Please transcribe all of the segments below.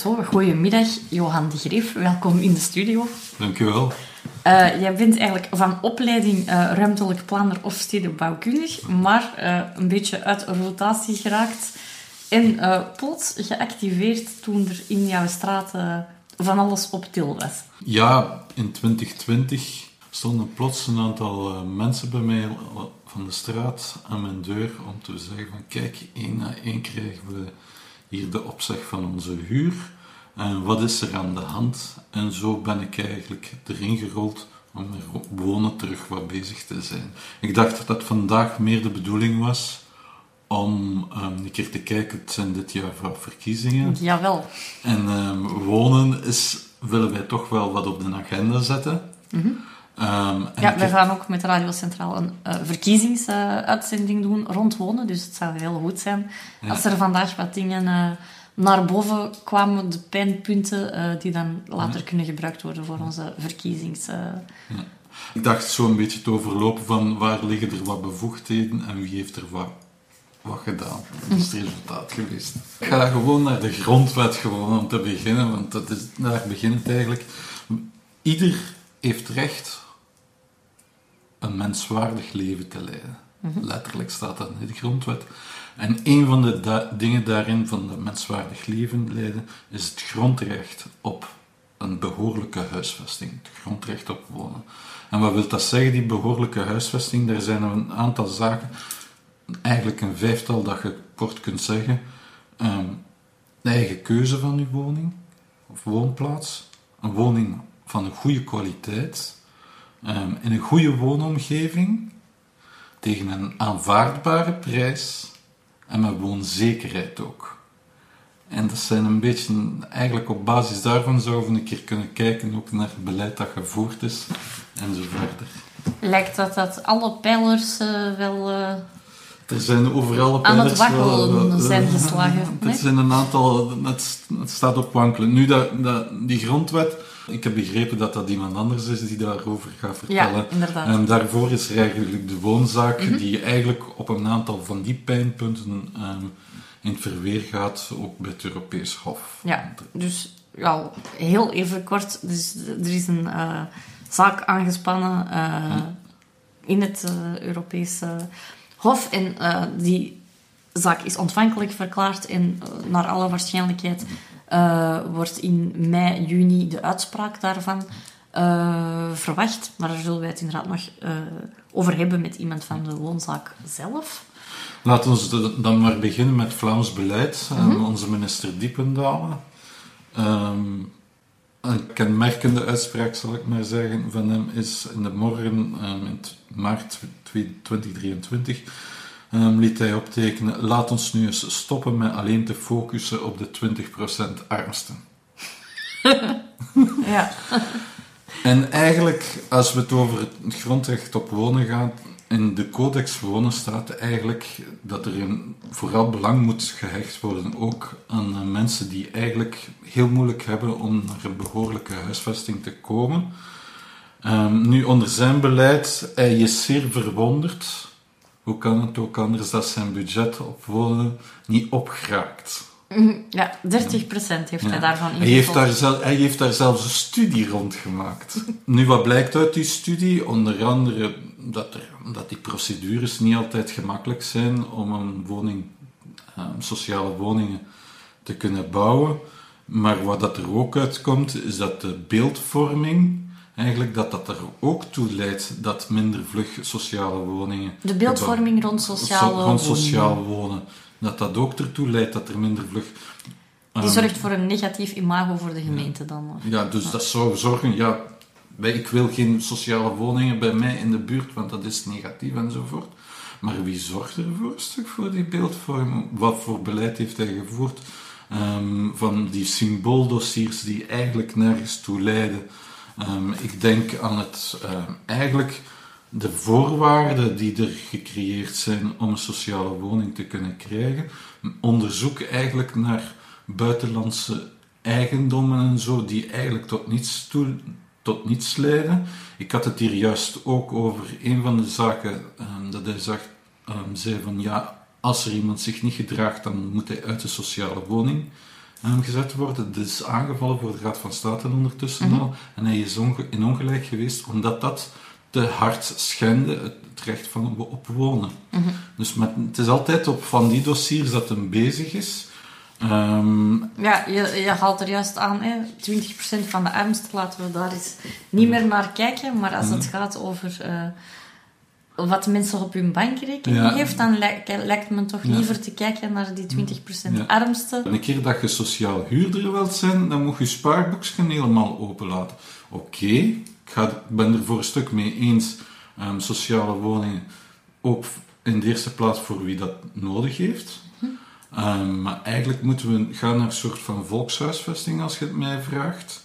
Zo, goedemiddag, Johan de Greef. Welkom in de studio. Dankjewel. Uh, jij bent eigenlijk van opleiding uh, ruimtelijk planer of stedenbouwkundig, maar uh, een beetje uit rotatie geraakt en plots geactiveerd toen er in jouw straat van alles op til was. Ja, in 2020 stonden plots een aantal mensen bij mij van de straat aan mijn deur om te zeggen van kijk, één na één krijgen we hier de opzeg van onze huur. En wat is er aan de hand? En zo ben ik eigenlijk erin gerold om er wonen terug wat bezig te zijn. Ik dacht dat vandaag meer de bedoeling was om um, een keer te kijken, het zijn dit jaar voor verkiezingen. Jawel. En um, wonen is, willen wij toch wel wat op de agenda zetten. Mm Um, ja, we gaan ook met Radio Centraal een uh, verkiezingsuitzending uh, doen rond wonen. Dus het zou heel goed zijn als er vandaag wat dingen uh, naar boven kwamen, de pijnpunten, uh, die dan later kunnen gebruikt worden voor onze verkiezings... Ja. Ik dacht zo een beetje te overlopen van waar liggen er wat bevoegdheden en wie heeft er wat, wat gedaan. Dat is het resultaat geweest. Ik ga gewoon naar de grondwet gewoon om te beginnen, want dat is, daar begint het eigenlijk. Ieder heeft recht een menswaardig leven te leiden. Mhm. Letterlijk staat dat in de grondwet. En een van de dingen daarin van het menswaardig leven leiden is het grondrecht op een behoorlijke huisvesting. Het grondrecht op wonen. En wat wil dat zeggen, die behoorlijke huisvesting? Er zijn een aantal zaken, eigenlijk een vijftal dat je kort kunt zeggen. Um, de eigen keuze van je woning of woonplaats. Een woning van een goede kwaliteit Ehm, in een goede woonomgeving, tegen een aanvaardbare prijs en met woonzekerheid ook. En dat zijn een beetje, eigenlijk op basis daarvan zouden we een keer kunnen kijken ook naar het beleid dat gevoerd is en zo verder. Lijkt dat dat alle pijlers uh, wel... Uh, er zijn overal aan het wakkelen zijn geslagen. Er zijn een aantal, het, het staat op wankelen. Nu, dat, dat, die grondwet ik heb begrepen dat dat iemand anders is die daarover gaat vertellen. Ja, inderdaad. En daarvoor is er eigenlijk de woonzaak, mhm. die eigenlijk op een aantal van die pijnpunten um, in het verweer gaat, ook bij het Europees Hof. Ja, dus ja, heel even kort. Dus, er is een uh, zaak aangespannen uh, in het uh, Europese Hof. En die zaak is ontvankelijk verklaard en naar alle waarschijnlijkheid uh, wordt in mei, juni de uitspraak daarvan uh, verwacht. Maar daar zullen wij het inderdaad nog uh, over hebben met iemand van de woonzaak zelf. Laten we dan maar beginnen met Vlaams beleid. Mm -hmm. onze minister Diependalen. Um, een kenmerkende uitspraak, zal ik maar zeggen, van hem is in de morgen um, in maart 2023 um, liet hij optekenen: laat ons nu eens stoppen met alleen te focussen op de 20% armsten. ja. En eigenlijk, als we het over het grondrecht op wonen gaan, in de Codex Wonen staat eigenlijk dat er een, vooral belang moet gehecht worden ook aan mensen die eigenlijk heel moeilijk hebben om naar een behoorlijke huisvesting te komen. Um, nu, onder zijn beleid, hij is zeer verwonderd hoe kan het ook anders dat zijn budget op wonen niet opgeraakt? Ja, 30% heeft hij daarvan hij heeft daar, zelf, hij heeft daar zelfs een studie rond gemaakt. nu, wat blijkt uit die studie? Onder andere dat, er, dat die procedures niet altijd gemakkelijk zijn om een woning, um, sociale woningen te kunnen bouwen. Maar wat dat er ook uitkomt, is dat de beeldvorming eigenlijk dat dat er ook toe leidt dat minder vlug sociale woningen... De beeldvorming rond sociaal wonen. Rond sociaal wonen. Dat dat ook ertoe leidt dat er minder vlug... Die um, zorgt voor een negatief imago voor de gemeente dan? Of? Ja, dus dat zou zorgen... Ja, ik wil geen sociale woningen bij mij in de buurt, want dat is negatief enzovoort. Maar wie zorgt ervoor een stuk voor die beeldvorming? Wat voor beleid heeft hij gevoerd? Um, van die symbooldossiers die eigenlijk nergens toe leiden Um, ik denk aan het uh, eigenlijk de voorwaarden die er gecreëerd zijn om een sociale woning te kunnen krijgen. Onderzoek eigenlijk naar buitenlandse eigendommen en zo, die eigenlijk tot niets, tot niets leiden. Ik had het hier juist ook over een van de zaken um, dat hij zag, zei van ja, als er iemand zich niet gedraagt, dan moet hij uit de sociale woning gezet worden. Is aangevallen voor de Raad van State ondertussen Mhm. al. En hij is onge- in ongelijk geweest omdat dat te hard schende het, het recht van op wonen. Mhm. Dus met, het is altijd op van die dossiers dat hem bezig is. Ehm, Ja, je, je haalt er juist aan, hè. 20% van de armsten laten we daar eens niet meer naar kijken. Maar als het gaat over eh, wat mensen op hun bankrekening Ja. heeft, dan lijkt, men toch Ja. liever te kijken naar die 20% Ja. armsten. Een keer dat je sociaal huurder wilt zijn, dan moet je spaarboekje helemaal openlaten. Oké, ik ben er voor een stuk mee eens. ehm, sociale woningen, ook in de eerste plaats voor wie dat nodig heeft. Ehm, maar eigenlijk moeten we gaan naar een soort van volkshuisvesting, als je het mij vraagt.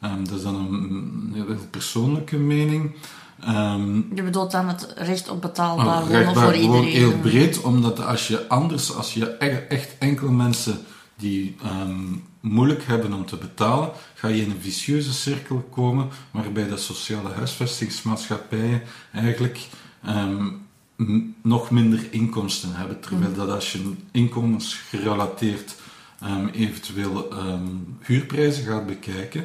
Ehm, dat is dan een, een heel persoonlijke mening. Ehm, Je bedoelt dan het recht op betaalbaar Oh, wonen voor gewoon iedereen. heel breed, omdat als je anders, als je e- echt enkel mensen die ehm, moeilijk hebben om te betalen, ga je in een vicieuze cirkel komen waarbij de sociale huisvestingsmaatschappijen eigenlijk ehm, nog minder inkomsten hebben. Terwijl dat als je inkomensgerelateerd ehm, eventueel huurprijzen gaat bekijken,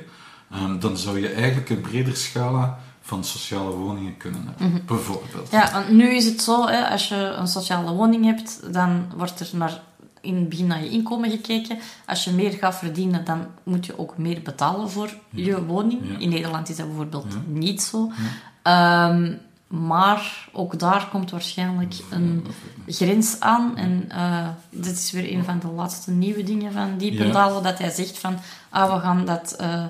dan zou je eigenlijk een breder scala van sociale woningen kunnen hebben. Bijvoorbeeld. Ja, want nu is het zo, hè, als je een sociale woning hebt, dan wordt er naar, in het begin naar je inkomen gekeken. Als je meer gaat verdienen, dan moet je ook meer betalen voor je woning. Ja. In Nederland is dat bijvoorbeeld Ja. niet zo. Ehm, maar ook daar komt waarschijnlijk een grens aan. En eh, dit is weer een van de laatste nieuwe dingen van Diependalen, dat hij zegt van, ah, we gaan dat... eh,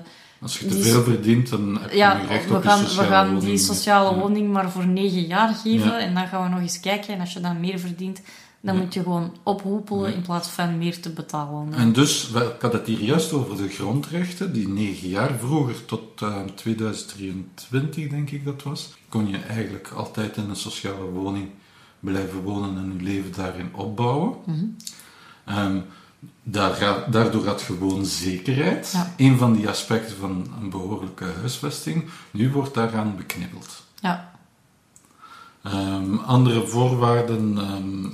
Als je te veel verdient, dan heb je ja, recht we op je gaan, we gaan woning. die sociale woning maar voor negen jaar geven. Ja. En dan gaan we nog eens kijken. En als je dan meer verdient, dan Ja. moet je gewoon ophoepelen Ja. in plaats van meer te betalen. En dus, ik had het hier juist over de grondrechten, die negen jaar vroeger tot eh, 2023, denk ik dat was, kon je eigenlijk altijd in een sociale woning blijven wonen en je leven daarin opbouwen. Ehm, daar daardoor had je gewoon zekerheid. Ja. Een van die aspecten van een behoorlijke huisvesting. Nu wordt daaraan beknibbeld. Ja, Ehm, andere voorwaarden ehm,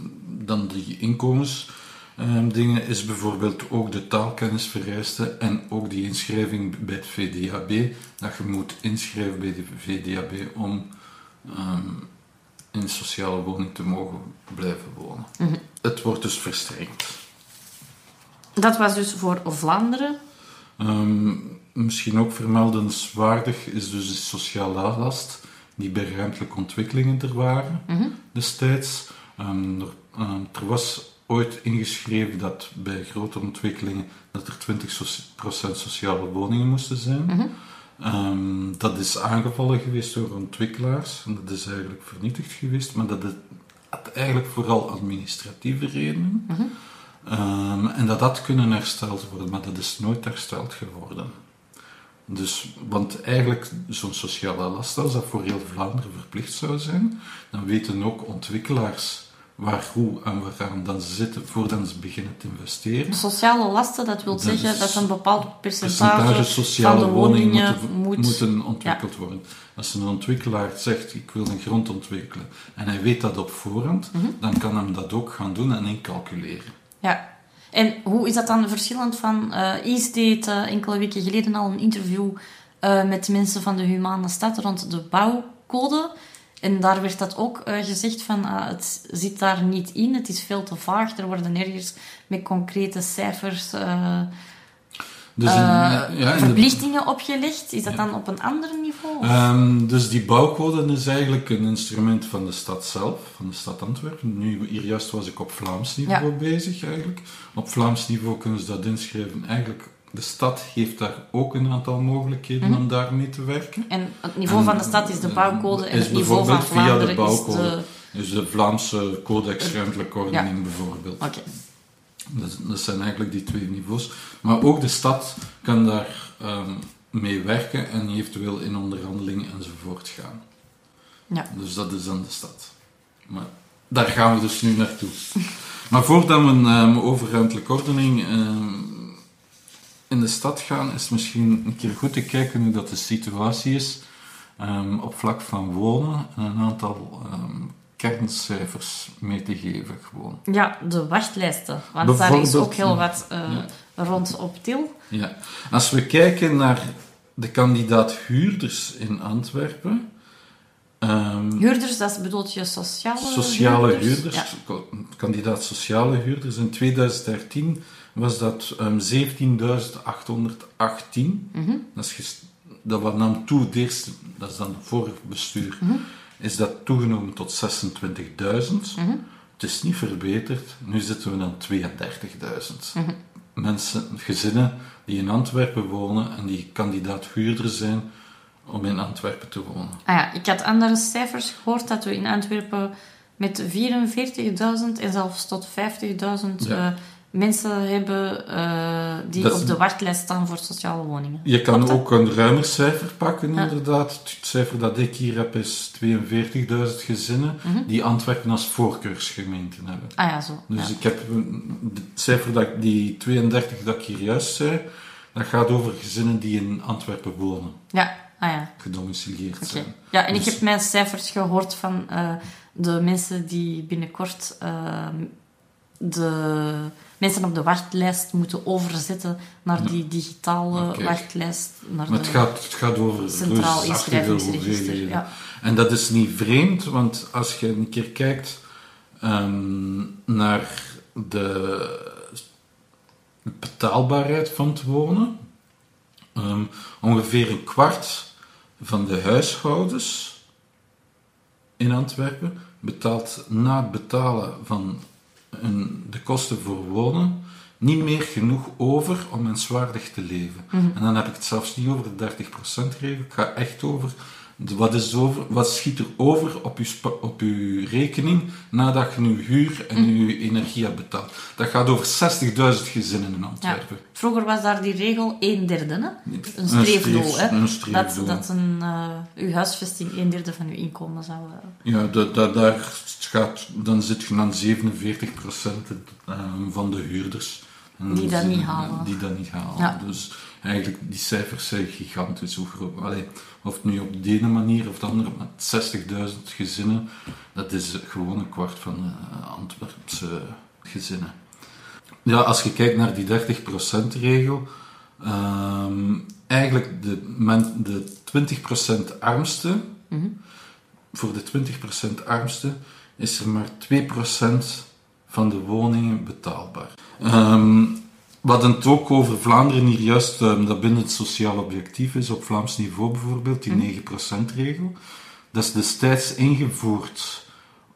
dan die inkomensdingen is bijvoorbeeld ook de taalkennisvereiste en ook die inschrijving bij het VDAB. Dat je moet inschrijven bij de VDAB om ehm, in sociale woning te mogen blijven wonen. Mhm. Het wordt dus verstrengd. Dat was dus voor Vlaanderen. Ehm, misschien ook vermeldenswaardig is dus de sociale last die bij ruimtelijke ontwikkelingen er waren Mhm. destijds. Ehm, er, ehm, er was ooit ingeschreven dat bij grote ontwikkelingen dat er 20% sociale woningen moesten zijn. Mhm. Dat is aangevallen geweest door ontwikkelaars en dat is eigenlijk vernietigd geweest, maar dat het had eigenlijk vooral administratieve redenen. Mhm. Ehm, en dat had kunnen hersteld worden, maar dat is nooit hersteld geworden. Dus, want eigenlijk, zo'n sociale last, als dat voor heel Vlaanderen verplicht zou zijn, dan weten ook ontwikkelaars waar, hoe en waaraan dan ze zitten voordat ze beginnen te investeren. Sociale lasten, dat wil Dat zeggen dat een bepaald percentage, Percentage sociale van de woningen moet... moeten ontwikkeld worden. Als een ontwikkelaar zegt, ik wil een grond ontwikkelen, en hij weet dat op voorhand, Mhm. dan kan hem dat ook gaan doen en incalculeren. Ja. En hoe is dat dan verschillend van... eh Is deed eh, enkele weken geleden al een interview eh, met mensen van de Humane Stad rond de bouwcode. En daar werd dat ook eh, gezegd van, ah, het zit daar niet in, het is veel te vaag. Er worden nergens met concrete cijfers eh, Dus in- eh, ja, de- verplichtingen opgelegd. Is dat Ja. dan op een ander niveau? Ehm, dus die bouwcode is eigenlijk een instrument van de stad zelf, van de stad Antwerpen. Nu, hier juist was ik op Vlaams niveau bezig eigenlijk. Op Vlaams niveau kunnen ze dat inschrijven. Eigenlijk, de stad heeft daar ook een aantal mogelijkheden Mhm. om daarmee te werken. En het niveau van de stad is de bouwcode en het niveau van bijvoorbeeld via de Vlaanderen is de... bouwcode. Dus de Vlaamse Codex Ruimtelijke Ordening bijvoorbeeld. Oké. Dat, dat zijn eigenlijk die twee niveaus. Maar ook de stad kan daar ehm, mee werken en eventueel in onderhandeling enzovoort gaan. Ja. Dus dat is dan de stad. Maar daar gaan we dus nu naartoe. maar voordat we ehm, over ruimtelijke ordening ehm, in de stad gaan, is het misschien een keer goed te kijken hoe dat de situatie is op vlak van wonen en een aantal kerncijfers mee te geven gewoon. Ja, de wachtlijsten. Want daar is ook heel wat eh, rond op Til. Ja. Als we kijken naar de kandidaat huurders in Antwerpen. ehm, Huurders, dat bedoelt je sociale sociale huurders, Ja. kandidaat sociale huurders. In 2013 was dat ehm 17.818. Mhm. Dat, is ges- dat wat nam toe, dat is dan het vorige bestuur, Mhm. Is dat toegenomen tot 26.000. Mhm. Het is niet verbeterd. Nu zitten we aan 32.000. Mhm. Mensen, gezinnen die in Antwerpen wonen en die kandidaat huurder zijn om in Antwerpen te wonen. Ah ja, ik had andere cijfers gehoord dat we in Antwerpen met 44.000 en zelfs tot 50.000 Ja. eh, mensen hebben eh, die Dat op de wachtlijst staan voor sociale woningen. Je kan Klopt ook een ruimer cijfer pakken, Ja. inderdaad. Het cijfer dat ik hier heb is 42.000 gezinnen Mhm. die Antwerpen als voorkeursgemeente hebben. Ah ja, zo. Dus ja. ik heb het cijfer dat die 32 dat ik hier juist zei, dat gaat over gezinnen die in Antwerpen wonen, ja, ah ja. gedomicileerd zijn. Ja, en ik Dus- heb mijn cijfers gehoord van eh, de mensen die binnenkort eh, de mensen op de wachtlijst moeten overzetten naar die digitale wachtlijst. Naar Maar de het gaat, het gaat over Centraal reusachtige Inschrijvingsregister. hoeveelheden. Ja. En dat is niet vreemd, want als je een keer kijkt ehm, naar de betaalbaarheid van het wonen, ehm, ongeveer een kwart van de huishoudens in Antwerpen betaalt na het betalen van de kosten voor wonen niet meer genoeg over om menswaardig te leven. En dan heb ik het zelfs niet over de 30%-regel. Ik ga echt over wat, is over, wat schiet er over op je, op uw rekening nadat je je huur en je energie hebt betaald. Dat gaat over 60.000 gezinnen in Ja. Antwerpen. Vroeger was daar die regel 1 derde, hè? Een streefdoel, streef- hè? een Dat, streefdoel. dat een, eh, uw huisvesting 1 derde van uw inkomen zou... eh, Ja, dat, dat, daar gaat, dan zit je aan 47% ehm, van de huurders. En Die dat niet halen. Die dat niet halen. Ja. Dus eigenlijk, die cijfers zijn gigantisch. Hoe allee, of het nu op de ene manier of de andere, met 60.000 gezinnen, dat is gewoon een kwart van de Antwerpse gezinnen. Ja, als je kijkt naar die 30%-regel, ehm, eigenlijk de, men, de 20% armste, mhm. voor de 20% armste is er maar 2% van de woningen betaalbaar. Ehm we hadden het ook over Vlaanderen hier juist, ehm, dat binnen het sociaal objectief is, op Vlaams niveau bijvoorbeeld, die 9%-regel. Dat is destijds ingevoerd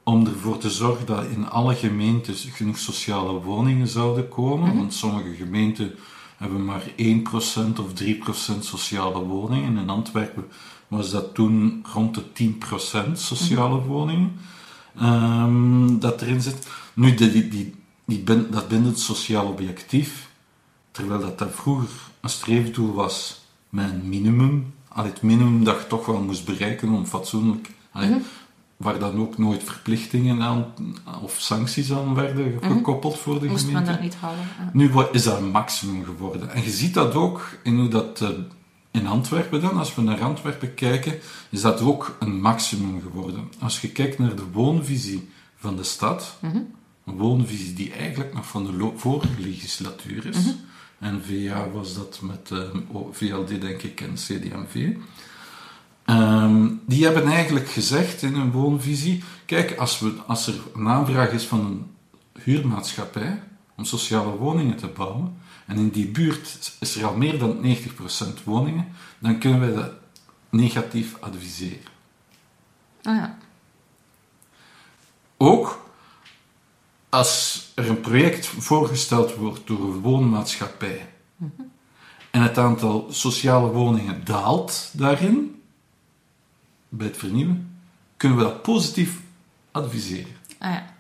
om ervoor te zorgen dat in alle gemeentes genoeg sociale woningen zouden komen. Want sommige gemeenten hebben maar 1% of 3% sociale woningen. In Antwerpen was dat toen rond de 10% sociale woningen ehm, dat erin zit. Nu, die, die, die, die bin- dat binnen het sociaal objectief, terwijl dat, dat vroeger een streefdoel was met een minimum, al het minimum dat je toch wel moest bereiken om fatsoenlijk, allee, waar dan ook nooit verplichtingen aan of sancties aan werden gekoppeld voor de Moest men gemeente. dat niet ja. Nu is dat een maximum geworden. En je ziet dat ook in hoe dat eh, in Antwerpen dan, als we naar Antwerpen kijken, is dat ook een maximum geworden. Als je kijkt naar de woonvisie van de stad, een woonvisie die eigenlijk nog van de vorige legislatuur is. En VA was dat met eh, o- VLD, denk ik, en CDMV. Ehm, die hebben eigenlijk gezegd in hun woonvisie: kijk, als, we, als er een aanvraag is van een huurmaatschappij om sociale woningen te bouwen, en in die buurt is er al meer dan 90% woningen, dan kunnen wij dat negatief adviseren. Ah ja. Ook als er een project voorgesteld wordt door een woonmaatschappij en het aantal sociale woningen daalt daarin, bij het vernieuwen, kunnen we dat positief adviseren. Ah ja.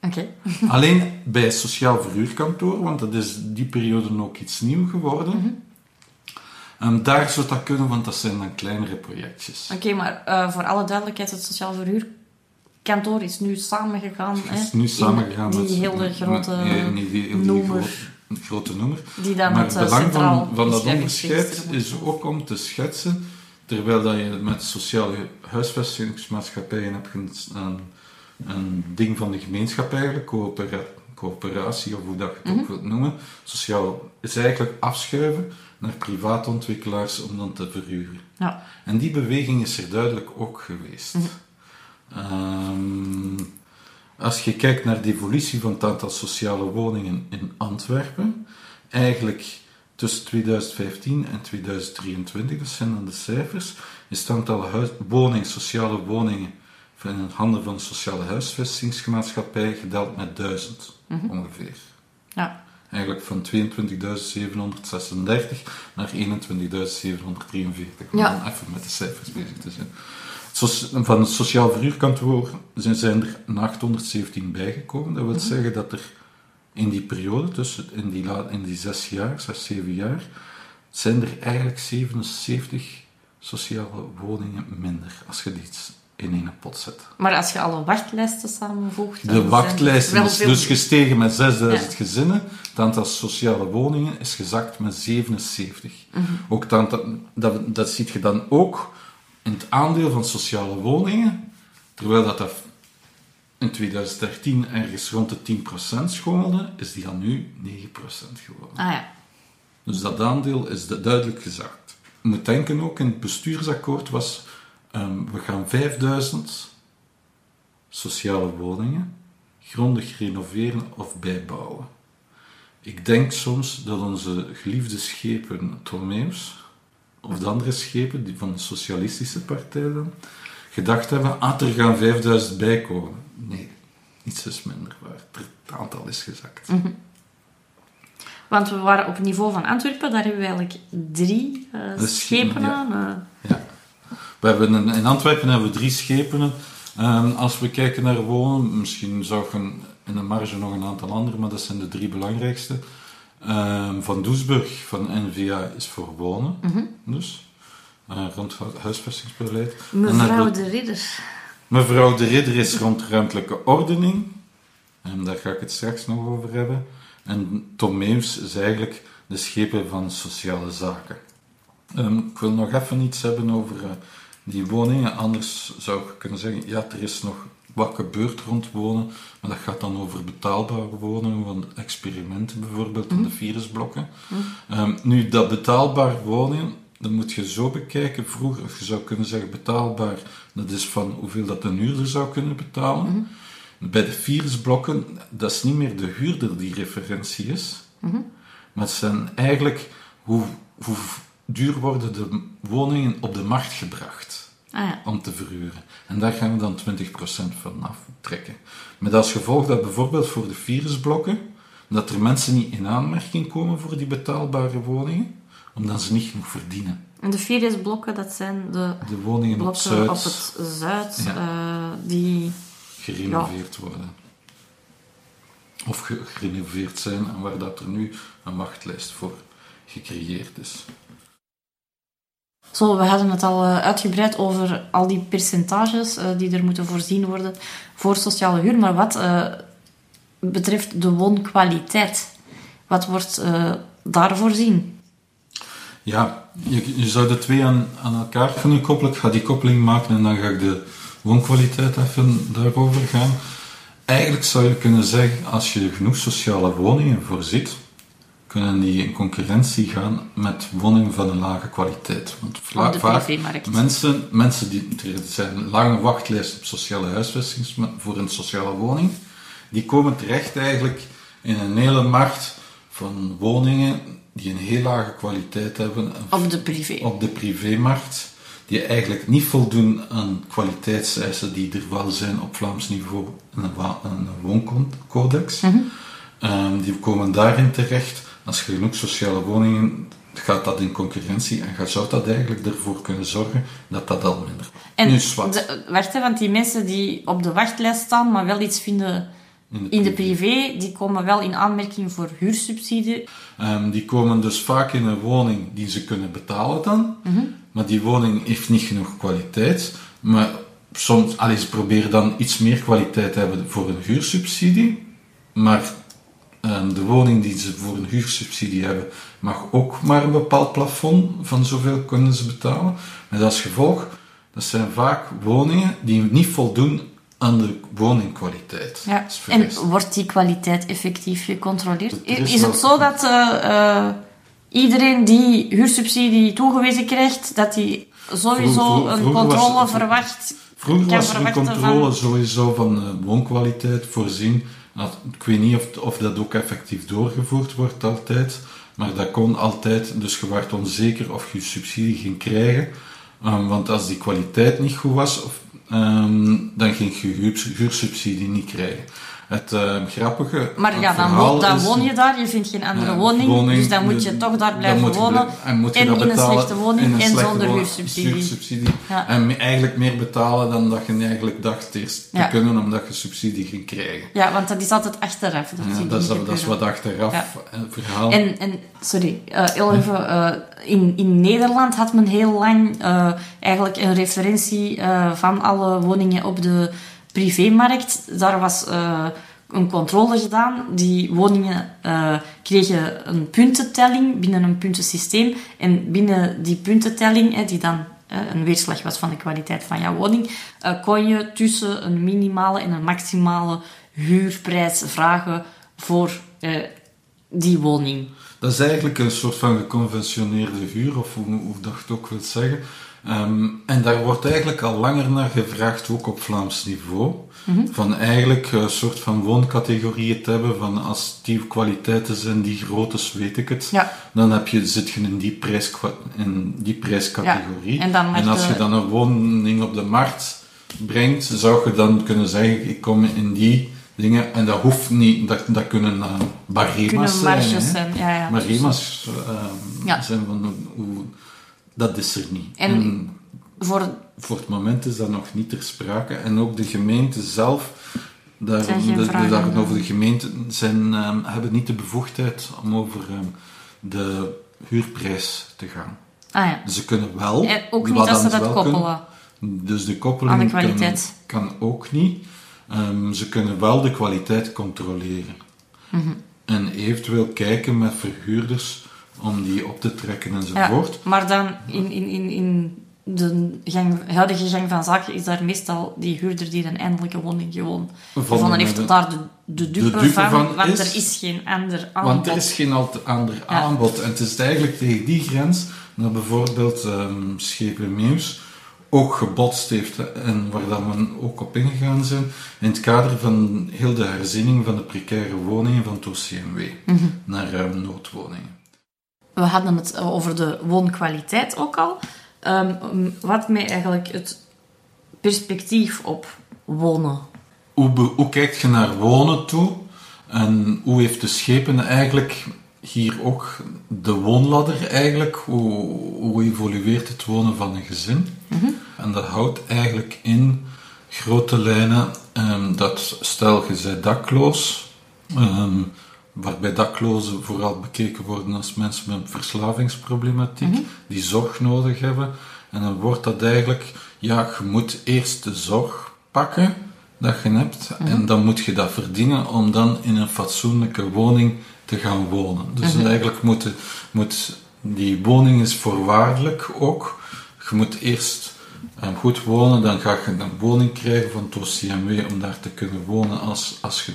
Oké. Alleen bij het sociaal verhuurkantoor, want dat is die periode ook iets nieuw geworden. En daar zou dat kunnen, want dat zijn dan kleinere projectjes. Oké, maar eh, voor alle duidelijkheid, het sociaal verhuurkantoor is nu samengegaan. Het hè, is nu samengegaan die met... hele grote noemer. grote, noemer. die dan maar het eh, belang van, van dat onderscheid is ook om te schetsen, terwijl dat je met sociale huisvestingsmaatschappijen hebt een, een, ding van de gemeenschap eigenlijk, coöpera- coöperatie of hoe dat je het ook wilt noemen, sociaal, is eigenlijk afschuiven naar private ontwikkelaars om dan te verhuren. Ja. En die beweging is er duidelijk ook geweest. Ehm, als je kijkt naar de evolutie van het aantal sociale woningen in Antwerpen, eigenlijk tussen 2015 en 2023, dat zijn dan de cijfers, is het aantal huis- woningen, sociale woningen van in handen van de sociale huisvestingsgemaatschappij gedaald met 1000 ongeveer. Ja. Eigenlijk van 22.736 naar 21.743. Om Ja. even met de cijfers bezig te zijn. Van het sociaal verhuurkantoor zijn, er een 817 bijgekomen. Dat wil zeggen dat er in die periode, tussen in die, la- in die zes jaar, zes, zeven jaar, zijn er eigenlijk 77 sociale woningen minder als je die in één pot zet. Maar als je alle wachtlijsten samenvoegt... De zijn wachtlijst wel is veel- dus gestegen met 6000 Ja. gezinnen. Het aantal sociale woningen is gezakt met 77. Mhm. Ook aantal, dat, dat ziet je dan ook in het aandeel van sociale woningen. Terwijl dat, dat in 2013 ergens rond de 10% schommelde, is die dan nu 9% geworden. Ah ja. Dus dat aandeel is du- duidelijk gezakt. Je moet denken ook, in het bestuursakkoord was, ehm, we gaan 5000 sociale woningen grondig renoveren of bijbouwen. Ik denk soms dat onze geliefde schepen Ptolemeus, of de andere schepen, die van de socialistische partij dan, gedacht hebben, ah, er gaan 5000 bijkomen. Nee, iets is minder waar. Het aantal is gezakt. Want we waren op het niveau van Antwerpen, daar hebben we eigenlijk drie is schepen, schepen ja. aan. eh. Ja. We hebben een- in Antwerpen hebben we drie schepenen. Ehm, als we kijken naar wonen, misschien zou ik een- in de marge nog een aantal andere, maar dat zijn de drie belangrijkste. Ehm, van Doesburg, van NVA, is voor wonen. Dus, eh, rond hu- huisvestingsbeleid. Mevrouw de Ridder. Mevrouw de Ridder is rond ruimtelijke ordening. En daar ga ik het straks nog over hebben. En Tom Meus is eigenlijk de schepen van sociale zaken. Ehm, ik wil nog even iets hebben over eh, die woningen. Anders zou ik kunnen zeggen, ja, er is nog wat gebeurd rond wonen. Maar dat gaat dan over betaalbare woningen, van experimenten bijvoorbeeld, en de virusblokken. Ehm, nu, dat betaalbaar wonen, dat moet je zo bekijken. Vroeger, of je zou kunnen zeggen betaalbaar, dat is van hoeveel dat een huurder zou kunnen betalen. Bij de virusblokken, dat is niet meer de huurder die referentie is. Maar het zijn eigenlijk hoe, hoe duur worden de woningen op de markt gebracht Ah ja. om te verhuren. En daar gaan we dan 20% van aftrekken. Met als gevolg dat bijvoorbeeld voor de virusblokken, dat er mensen niet in aanmerking komen voor die betaalbare woningen, omdat ze niet genoeg verdienen. En de Viriusblokken, dat zijn de De woningen op blokken Zuid op het Zuid, Ja. eh, die... gerenoveerd worden. Of ge- gerenoveerd zijn en waar dat er nu een wachtlijst voor gecreëerd is. Zo, we hadden het al eh, uitgebreid over al die percentages eh, die er moeten voorzien worden voor sociale huur. Maar wat eh, betreft de woonkwaliteit, wat wordt daar voorzien? Ja, je, je zou de twee aan, aan elkaar kunnen koppelen. Ik ga die koppeling maken en dan ga ik de woonkwaliteit even daarover gaan. Eigenlijk zou je kunnen zeggen, als je genoeg sociale woningen voorziet, kunnen die in concurrentie gaan met woningen van een lage kwaliteit. Want vla- de vaak privémarkt. mensen, mensen die, er zijn lange wachtlijsten op sociale huisvesting voor een sociale woning, die komen terecht eigenlijk in een hele markt van woningen die een heel lage kwaliteit hebben Op de privé. op de privémarkt, die eigenlijk niet voldoen aan kwaliteitseisen die er wel zijn op Vlaams niveau, een, wa- een wooncodex. Ehm, die komen daarin terecht. Als je genoeg sociale woningen, gaat dat in concurrentie en gaat, zou dat eigenlijk ervoor kunnen zorgen dat dat al minder wordt. En nu de, wacht, hè, want die mensen die op de wachtlijst staan, maar wel iets vinden In de in de privé, die komen wel in aanmerking voor huursubsidie. Ehm, die komen dus vaak in een woning die ze kunnen betalen dan. Maar die woning heeft niet genoeg kwaliteit. Maar soms, allee, ze proberen dan iets meer kwaliteit te hebben voor een huursubsidie. Maar ehm, de woning die ze voor een huursubsidie hebben, mag ook maar een bepaald plafond van zoveel kunnen ze betalen. Met als gevolg, dat zijn vaak woningen die niet voldoen aan de woningkwaliteit Ja. En wordt die kwaliteit effectief gecontroleerd? Er is het zo dat eh, eh, iedereen die huursubsidie toegewezen krijgt, dat die sowieso een was controle verwacht? Vroeger was er een controle van- sowieso van eh, woonkwaliteit voorzien. Ik weet niet of, dat ook effectief doorgevoerd wordt altijd, maar dat kon altijd. Dus je werd onzeker of je subsidie ging krijgen. Ehm, want als die kwaliteit niet goed was, of, ehm, dan ging je huur- huursubsidie niet krijgen. Het eh, grappige Maar ja, dan, is- woon je daar, je vindt geen andere ja, woning, dus dan moet je toch daar blijven wonen. en moet je en dat in een betalen slechte woning in een en zonder huursubsidie. Ja. En eigenlijk meer betalen dan dat je eigenlijk dacht eerst te kunnen, omdat je subsidie ging krijgen. Ja, want dat is altijd achteraf. Dat, Ja, dat, is, dat is wat achteraf eh, verhaal. En, en sorry, eh, heel even. eh, in, in Nederland had men heel lang eh, eigenlijk een referentie eh, van alle woningen op de privémarkt. Daar was eh, een controle gedaan. Die woningen eh, kregen een puntentelling binnen een puntensysteem. En binnen die puntentelling, hè, die dan eh, een weerslag was van de kwaliteit van jouw woning, kon je tussen een minimale en een maximale huurprijs vragen voor die woning. Dat is eigenlijk een soort van geconventioneerde huur, of hoe, hoe dat het ook wilt zeggen. Ehm, en daar wordt eigenlijk al langer naar gevraagd, ook op Vlaams niveau. Mhm. Van eigenlijk een soort van wooncategorieën te hebben, van als die kwaliteiten zijn, die groottes, weet ik het. Ja. Dan heb je, zit je in die, prijs, in die prijscategorie. Ja, en dan als de- je dan een woning op de markt brengt, zou je dan kunnen zeggen, ik kom in die dingen. En dat hoeft niet, dat, dat kunnen uh, barema's Kunnen zijn. zijn. Ja, ja. Barema's ehm, Ja. zijn van, hoe, dat is er niet. En- Voor, voor het moment is dat nog niet ter sprake. En ook de gemeente zelf, daar, de, de, vragen daarover aan. de gemeenten zijn, ehm, hebben niet de bevoegdheid om over ehm, de huurprijs te gaan. ah ja. Ze kunnen wel. En ook niet als ze dat kunnen. koppelen. Dus de koppeling Aan de kan, kwaliteit. kan ook niet. Ehm, ze kunnen wel de kwaliteit controleren. Mhm. En eventueel kijken met verhuurders om die op te trekken enzovoort. Ja, maar dan in, in, in, in de gang, huidige gang van zaken is daar meestal die huurder die een eindelijke woning gewoon gevonden heeft, met- daar de, de dupe, dupe van, van want is- er is geen ander aanbod. Want er is geen ander Ja. aanbod. En het is eigenlijk tegen die grens dat bijvoorbeeld ehm Schepen ook gebotst heeft. En waar dat we ook op ingegaan zijn. In het kader van heel de herziening van de precaire woningen van het OCMW. Mhm. Naar ehm, noodwoningen. We hadden het over de woonkwaliteit ook al. Ehm, wat mij eigenlijk het perspectief op wonen. Hoe, be- hoe kijkt je naar wonen toe? En hoe heeft de schepen eigenlijk hier ook de woonladder eigenlijk? Hoe, hoe evolueert het wonen van een gezin? En dat houdt eigenlijk in grote lijnen ehm, dat stel je bent dakloos, ehm, waarbij daklozen vooral bekeken worden als mensen met verslavingsproblematiek, die zorg nodig hebben. En dan wordt dat eigenlijk, ja, je moet eerst de zorg pakken dat je hebt, en dan moet je dat verdienen om dan in een fatsoenlijke woning te gaan wonen. Dus eigenlijk moet, de- moet die woning is voorwaardelijk ook. Je moet eerst um, goed wonen, dan ga je een woning krijgen van het OCMW om daar te kunnen wonen als, als je,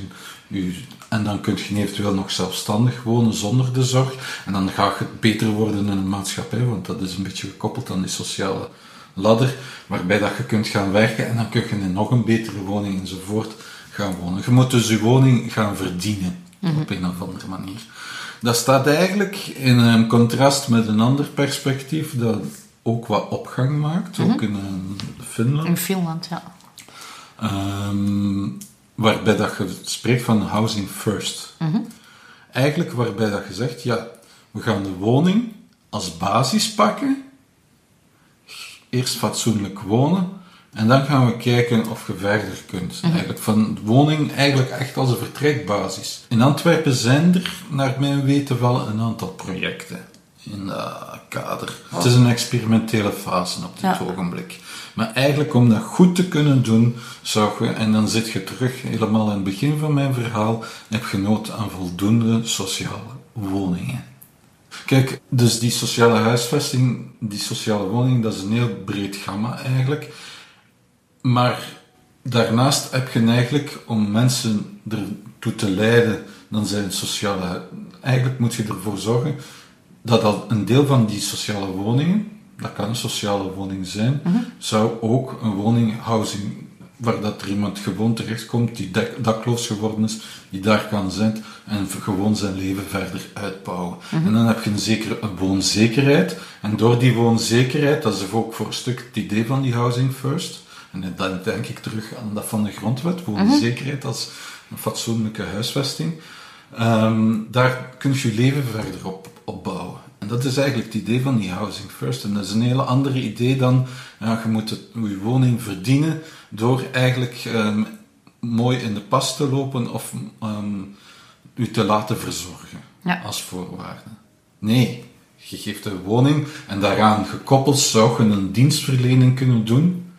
je en dan kun je eventueel nog zelfstandig wonen zonder de zorg. En dan ga je beter worden in een maatschappij, want dat is een beetje gekoppeld aan die sociale ladder, waarbij dat je kunt gaan werken en dan kun je in nog een betere woning enzovoort gaan wonen. Je moet dus je woning gaan verdienen, op een of andere manier. Dat staat eigenlijk in een contrast met een ander perspectief dat ook wat opgang maakt, ook in eh, Finland. In Finland, ja. Ehm, waarbij dat je spreekt van housing first. Eigenlijk waarbij dat je zegt, ja, we gaan de woning als basis pakken, eerst fatsoenlijk wonen, en dan gaan we kijken of je verder kunt. Eigenlijk van de woning eigenlijk echt als een vertrekbasis. In Antwerpen zijn er, naar mijn weten, wel een aantal projecten in dat kader. Het is een experimentele fase op dit Ja. ogenblik. Maar eigenlijk om dat goed te kunnen doen, zou je, en dan zit je terug helemaal in het begin van mijn verhaal, heb je nood aan voldoende sociale woningen. Kijk, dus die sociale huisvesting, die sociale woning, dat is een heel breed gamma eigenlijk. Maar daarnaast heb je eigenlijk, om mensen ertoe te leiden, dan zijn sociale... Eigenlijk moet je ervoor zorgen dat al een deel van die sociale woningen, dat kan een sociale woning zijn, zou ook een woning, housing, waar dat er iemand gewoon terechtkomt die dak- dakloos geworden is, die daar kan zijn en gewoon zijn leven verder uitbouwen. En dan heb je een zekere een woonzekerheid. En door die woonzekerheid, dat is ook voor een stuk het idee van die housing first, en dan denk ik terug aan dat van de grondwet, woonzekerheid als een fatsoenlijke huisvesting. Ehm, daar kun je je leven verder op, opbouwen. En dat is eigenlijk het idee van die housing first. En dat is een hele andere idee dan, ja, je moet het, je woning verdienen door eigenlijk ehm, mooi in de pas te lopen of ehm, u te laten verzorgen Ja. als voorwaarde. Nee, je geeft een woning en daaraan gekoppeld zou je een dienstverlening kunnen doen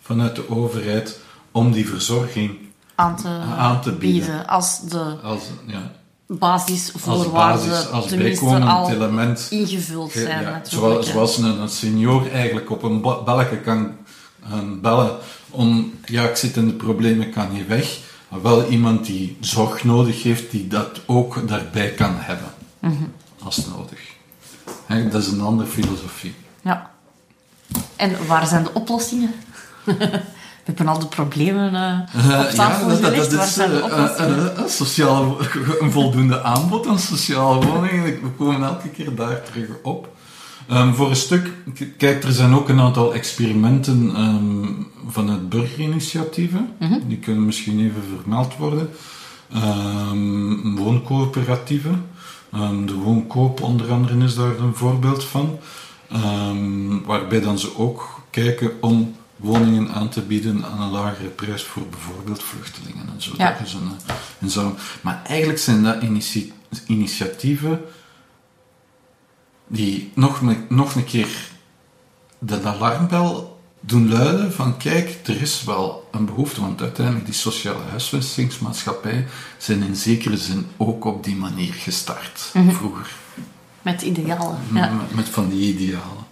vanuit de overheid om die verzorging Aan te, Aan te bieden. Als de als, ja, als basisvoorwaarden basis, als tenminste al element ingevuld Ge- zijn. ja, natuurlijk, zoals, een, een senior eigenlijk op een belletje kan eh, bellen om, ja, ik zit in de problemen, ik kan niet weg. Maar wel iemand die zorg nodig heeft, die dat ook daarbij kan hebben, Mhm. als nodig. Dat is een andere filosofie. Ja. En waar zijn de oplossingen? We hebben al de problemen eh, op tafel waar zijn de eh, oplossingen? eh, een, sociale, een voldoende aanbod aan sociale woningen. We komen elke keer daar terug op. Ehm, voor een stuk, kijk, er zijn ook een aantal experimenten ehm, vanuit burgerinitiatieven. Die kunnen misschien even vermeld worden. Ehm, wooncoöperatieven. De woonkoop onder andere is daar een voorbeeld van. Waarbij dan ze ook kijken om woningen aan te bieden aan een lagere prijs voor bijvoorbeeld vluchtelingen en zo. Ja. Dat is een, eh, en zo. Maar eigenlijk zijn dat initiatieven die nog, een- nog een keer de alarmbel doen luiden van kijk, er is wel een behoefte, want uiteindelijk die sociale huisvestingsmaatschappij zijn in zekere zin ook op die manier gestart, vroeger. Met idealen. Ja. Met, met van die idealen.